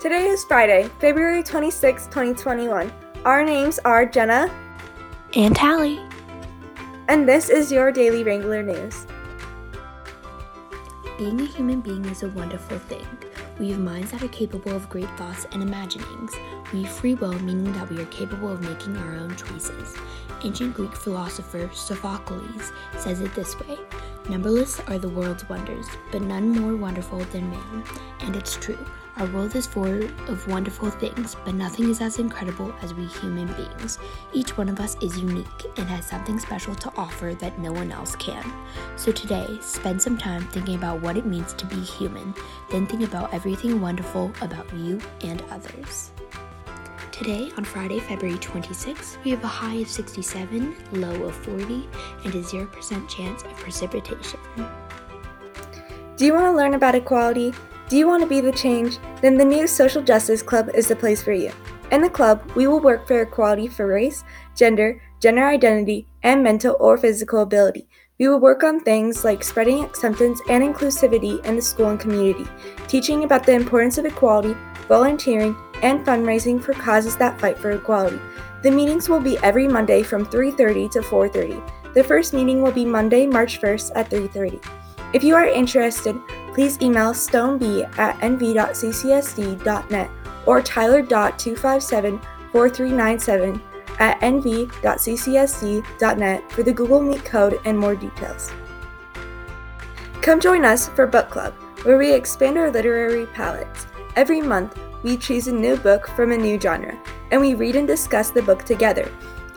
Today is Friday, February 26, 2021. Our names are Jenna and Tally, and this is your Daily Wrangler News. Being a human being is a wonderful thing. We have minds that are capable of great thoughts and imaginings. We have free will, meaning that we are capable of making our own choices. Ancient Greek philosopher Sophocles says it this way Numberless are the world's wonders, but none more wonderful than man. And it's true. Our world is full of wonderful things, but nothing is as incredible as we human beings. Each one of us is unique and has something special to offer that no one else can. So today, spend some time thinking about what it means to be human, then think about everything wonderful about you and others. Today, on Friday, February 26, we have a high of 67, low of 40, and a 0% chance of precipitation. Do you want to learn about equality? Do you want to be the change? Then the new Social Justice Club is the place for you. In the club, we will work for equality for race, gender, gender identity, and mental or physical ability. We will work on things like spreading acceptance and inclusivity in the school and community, teaching about the importance of equality, volunteering, and fundraising for causes that fight for equality. The meetings will be every Monday from 3:30 to 4:30. The first meeting will be Monday, March 1st at 3:30. If you are interested, please email stoneb at nv.ccsd.net or tyler.2574397 at nv.ccsd.net for the Google Meet code and more details. Come join us for Book Club, where we expand our literary palettes. Every month, we choose a new book from a new genre, and we read and discuss the book together.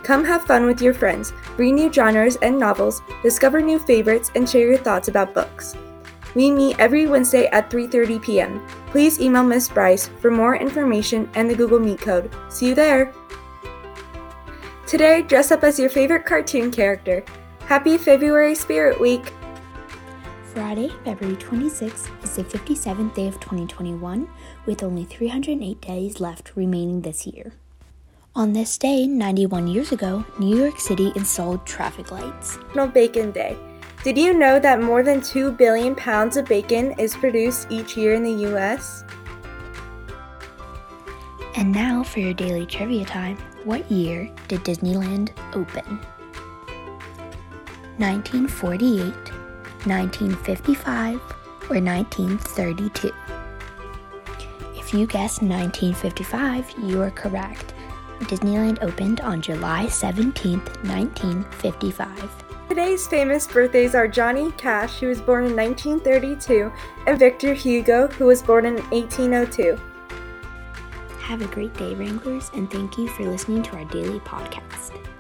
Come have fun with your friends, read new genres and novels, discover new favorites, and share your thoughts about books. We meet every Wednesday at 3:30 p.m. Please email Miss Bryce for more information and the Google Meet code. See you there. Today, dress up as your favorite cartoon character. Happy February Spirit Week. Friday, February 26th is the 57th day of 2021 with only 308 days left remaining this year. On this day, 91 years ago, New York City installed traffic lights. National Bacon Day. Did you know that more than 2 billion pounds of bacon is produced each year in the US? And now for your daily trivia time. What year did Disneyland open? 1948, 1955, or 1932? If you guessed 1955, you are correct. Disneyland opened on July 17, 1955. Today's famous birthdays are Johnny Cash, who was born in 1932, and Victor Hugo, who was born in 1802. Have a great day, Wranglers, and thank you for listening to our daily podcast.